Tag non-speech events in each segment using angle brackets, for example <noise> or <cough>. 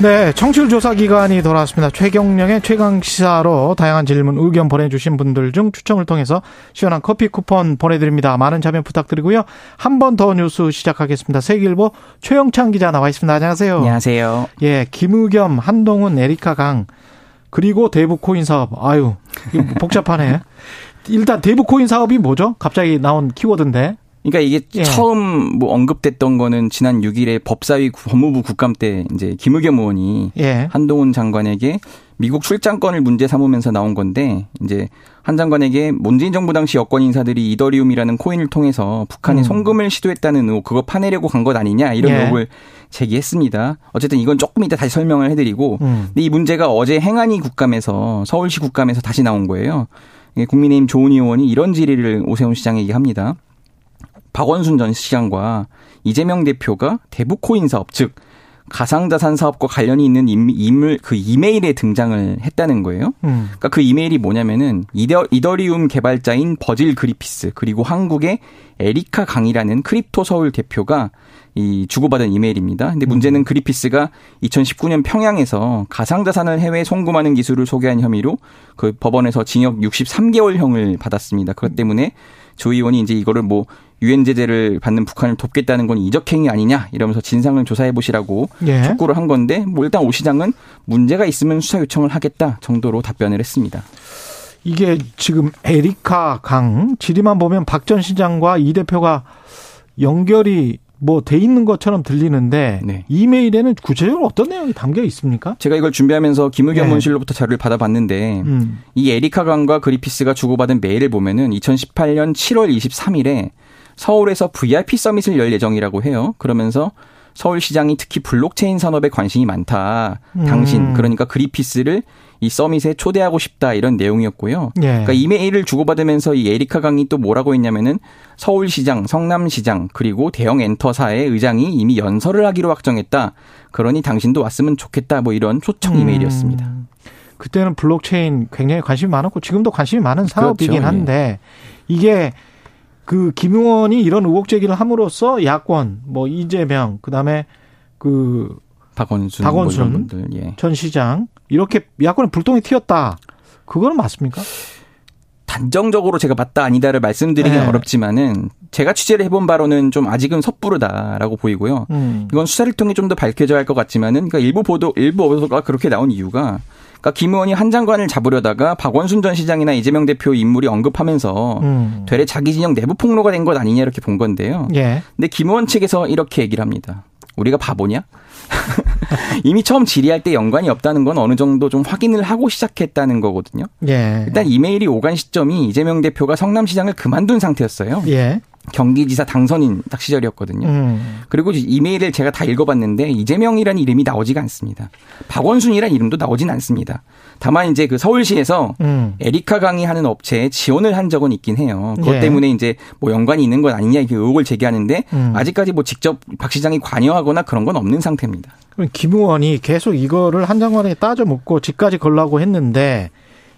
네, 청취율 조사 기간이 돌아왔습니다. 최경영의 최강 시사로 다양한 질문, 의견 보내주신 분들 중 추첨을 통해서 시원한 커피 쿠폰 보내드립니다. 많은 참여 부탁드리고요. 한 번 더 뉴스 시작하겠습니다. 세계일보 최영찬 기자 나와 있습니다. 안녕하세요. 안녕하세요. 예, 김의겸, 한동훈, 에리카 강 그리고 대북 코인 사업. 아유, 복잡하네. <laughs> 일단 대북 코인 사업이 뭐죠? 갑자기 나온 키워드인데. 그러니까 이게 예. 처음 뭐 언급됐던 거는 지난 6일에 법사위 법무부 국감 때 이제 김의겸 의원이 예. 한동훈 장관에게 미국 출장권을 문제 삼으면서 나온 건데 이제 한 장관에게 문재인 정부 당시 여권 인사들이 이더리움이라는 코인을 통해서 북한에 음. 송금을 시도했다는 의혹 그거 파내려고 간 것 아니냐 이런 예. 의혹을 제기했습니다. 어쨌든 이건 조금 이따 다시 설명을 해드리고 음. 근데 이 문제가 어제 행안위 국감에서 서울시 국감에서 다시 나온 거예요. 국민의힘 조은희 의원이 이런 질의를 오세훈 시장에게 합니다. 박원순 전 시장과 이재명 대표가 대북 코인 사업 즉 가상자산 사업과 관련이 있는 인물 그 이메일에 등장을 했다는 거예요. 음. 그러니까 그 이메일이 뭐냐면은 이더, 이더리움 개발자인 버질 그리피스 그리고 한국의 에리카 강이라는 크립토 서울 대표가 이 주고받은 이메일입니다. 근데 문제는 음. 그리피스가 2019년 평양에서 가상자산을 해외에 송금하는 기술을 소개한 혐의로 그 법원에서 징역 63개월형을 받았습니다. 그것 때문에 조 의원이 이제 이거를 뭐 유엔 제재를 받는 북한을 돕겠다는 건 이적행위 아니냐 이러면서 진상을 조사해 보시라고 예. 촉구를 한 건데 뭐 일단 오 시장은 문제가 있으면 수사 요청을 하겠다 정도로 답변을 했습니다. 이게 지금 에리카 강 질의만 보면 박 전 시장과 이 대표가 연결이 뭐돼 있는 것처럼 들리는데 네. 이메일에는 구체적으로 어떤 내용이 담겨 있습니까? 제가 이걸 준비하면서 김의겸 네. 원실로부터 자료를 받아봤는데 음. 이 에리카 강과 그리피스가 주고받은 메일을 보면은 2018년 7월 23일에 서울에서 VIP 서밋을 열 예정이라고 해요. 그러면서 서울시장이 특히 블록체인 산업에 관심이 많다. 당신 음. 그러니까 그리피스를 이 summit에 초대하고 싶다 이런 내용이었고요. 예. 그러니까 이메일을 주고받으면서 이 에리카 강이 또 뭐라고 했냐면은 서울시장, 성남시장 그리고 대형 엔터사의 의장이 이미 연설을 하기로 확정했다. 그러니 당신도 왔으면 좋겠다. 뭐 이런 초청 음. 이메일이었습니다. 음. 그때는 블록체인 굉장히 관심이 많았고 지금도 관심이 많은 사업이긴 그렇죠. 한데 예. 이게 그 김용원이 이런 의혹 제기를 함으로써 야권 뭐 이재명 그다음에 그 박원순, 박원순 뭐 예. 전 시장 이렇게 야권에 불똥이 튀었다. 그거는 맞습니까? 단정적으로 제가 맞다 아니다를 말씀드리기는 네. 어렵지만은 제가 취재를 해본 바로는 좀 아직은 섣부르다라고 보이고요. 음. 이건 수사를 통해 좀 더 밝혀져야 할 것 같지만은 그러니까 일부 보도 일부 보도가 그렇게 나온 이유가 그러니까 김 의원이 한 장관을 잡으려다가 박원순 전 시장이나 이재명 대표 인물이 언급하면서 음. 되레 자기 진영 내부 폭로가 된 것 아니냐 이렇게 본 건데요. 예. 근데 김 의원 측에서 이렇게 얘기를 합니다. 우리가 바보냐? <laughs> 이미 처음 질의할 때 연관이 없다는 건 어느 정도 좀 확인을 하고 시작했다는 거거든요. 예. 일단 이메일이 오간 시점이 이재명 대표가 성남시장을 그만둔 상태였어요. 예. 경기지사 당선인 딱 시절이었거든요. 음. 그리고 이메일을 제가 다 읽어봤는데 이재명이라는 이름이 나오지가 않습니다. 박원순이라는 이름도 나오진 않습니다. 다만 이제 그 서울시에서 음. 에리카 강의 하는 업체에 지원을 한 적은 있긴 해요. 그것 예. 때문에 이제 뭐 연관이 있는 건 아니냐 이렇게 의혹을 제기하는데 음. 아직까지 뭐 직접 박 시장이 관여하거나 그런 건 없는 상태입니다. 그럼 김 의원이 계속 이거를 한 장관에 따져 묻고 집까지 걸라고 했는데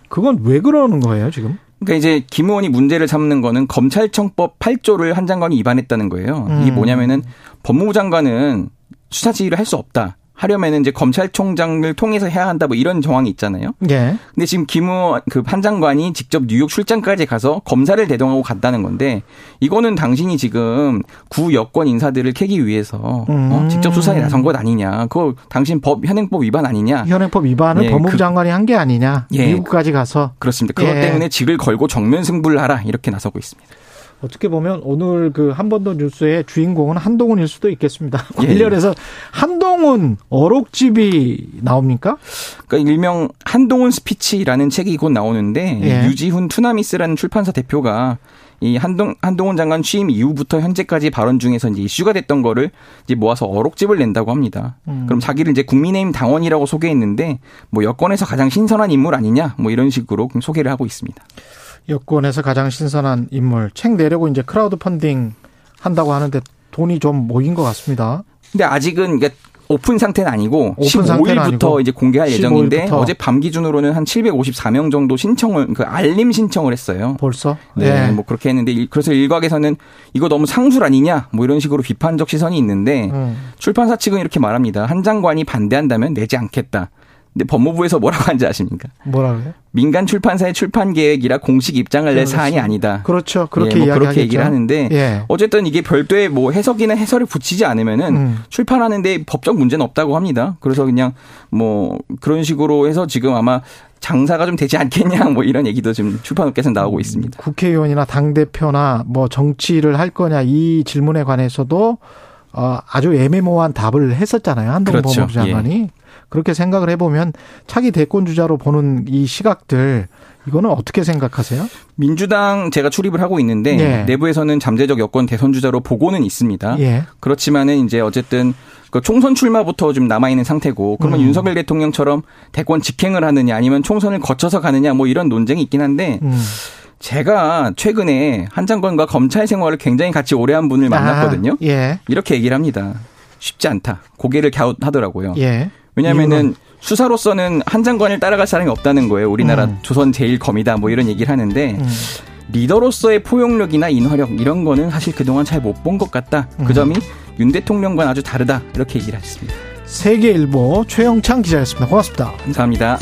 그건 왜 그러는 거예요 지금? 그러니까 이제 김 의원이 문제를 삼는 거는 검찰청법 8조를 한 장관이 위반했다는 거예요. 음. 이게 뭐냐면은 법무부 장관은 수사 지휘를 할 수 없다. 하려면은 이제 검찰총장을 통해서 해야 한다 뭐 이런 정황이 있잖아요. 예. 근데 지금 김우 그판 장관이 직접 뉴욕 출장까지 가서 검사를 대동하고 갔다는 건데 이거는 당신이 지금 구 여권 인사들을 캐기 위해서 어, 음. 어, 직접 수사에 나선 것 아니냐. 그거 당신 법 현행법 위반 아니냐. 현행법 위반을 예, 법무부 그, 장관이 한 게 아니냐. 예. 미국까지 가서 그렇습니다. 그것 예. 때문에 직을 걸고 정면 승부를 하라 이렇게 나서고 있습니다. 어떻게 보면 오늘 그 한 번 더 뉴스의 주인공은 한동훈일 수도 있겠습니다. <laughs> 예. 관련해서 한동훈 어록집이 나옵니까? 그러니까 일명 한동훈 스피치라는 책이 곧 나오는데 예. 유지훈 투나미스라는 출판사 대표가 이 한동 한동훈 장관 취임 이후부터 현재까지 발언 중에서 이제 이슈가 됐던 거를 이제 모아서 어록집을 낸다고 합니다. 음. 그럼 자기를 이제 국민의힘 당원이라고 소개했는데 뭐 여권에서 가장 신선한 인물 아니냐 뭐 이런 식으로 소개를 하고 있습니다. 여권에서 가장 신선한 인물 책 내려고 이제 크라우드 펀딩 한다고 하는데 돈이 좀 모인 것 같습니다. 근데 아직은 이게 오픈 상태는 아니고 오픈 15일부터 아니고. 이제 공개할 15일부터. 예정인데 어제 밤 기준으로는 한 754명 정도 신청을 그 알림 신청을 했어요. 벌써? 네, 네. 뭐 그렇게 했는데 그래서 일각에서는 이거 너무 상술 아니냐 뭐 이런 식으로 비판적 시선이 있는데 음. 출판사 측은 이렇게 말합니다. 한 장관이 반대한다면 내지 않겠다. 근데 법무부에서 뭐라고 하는지 아십니까? 뭐라고요? 민간 출판사의 출판 계획이라 공식 입장을 낼 사안이 아니다. 그렇죠. 그렇게 예, 뭐 그렇게 얘기를 하는데 예. 어쨌든 이게 별도의 뭐 해석이나 해설을 붙이지 않으면은 음. 출판하는데 법적 문제는 없다고 합니다. 그래서 그냥 뭐 그런 식으로 해서 지금 아마 장사가 좀 되지 않겠냐 <laughs> 뭐 이런 얘기도 지금 출판업계에서 나오고 음, 있습니다. 국회의원이나 당 대표나 뭐 정치를 할 거냐 이 질문에 관해서도 어, 아주 애매모호한 답을 했었잖아요. 한동훈 그렇죠. 법무부 장관이. 예. 그렇게 생각을 해보면 차기 대권 주자로 보는 이 시각들 이거는 어떻게 생각하세요? 민주당 제가 출입을 하고 있는데 예. 내부에서는 잠재적 여권 대선 주자로 보고는 있습니다. 예. 그렇지만은 이제 어쨌든 그 총선 출마부터 좀 남아 있는 상태고 그러면 음. 윤석열 대통령처럼 대권 직행을 하느냐 아니면 총선을 거쳐서 가느냐 뭐 이런 논쟁이 있긴 한데 음. 제가 최근에 한 장관과 검찰 생활을 굉장히 같이 오래 한 분을 아, 만났거든요. 아, 예. 이렇게 얘기를 합니다. 쉽지 않다. 고개를 갸웃하더라고요. 예. 왜냐면은 수사로서는 한 장관을 따라갈 사람이 없다는 거예요. 우리나라 음. 조선 제일 검이다 뭐 이런 얘기를 하는데 음. 리더로서의 포용력이나 인화력 이런 거는 사실 그동안 잘 못 본 것 같다. 그 음. 점이 윤 대통령과는 아주 다르다. 이렇게 얘기를 했습니다. 세계일보 최영창 기자였습니다. 고맙습니다. 감사합니다.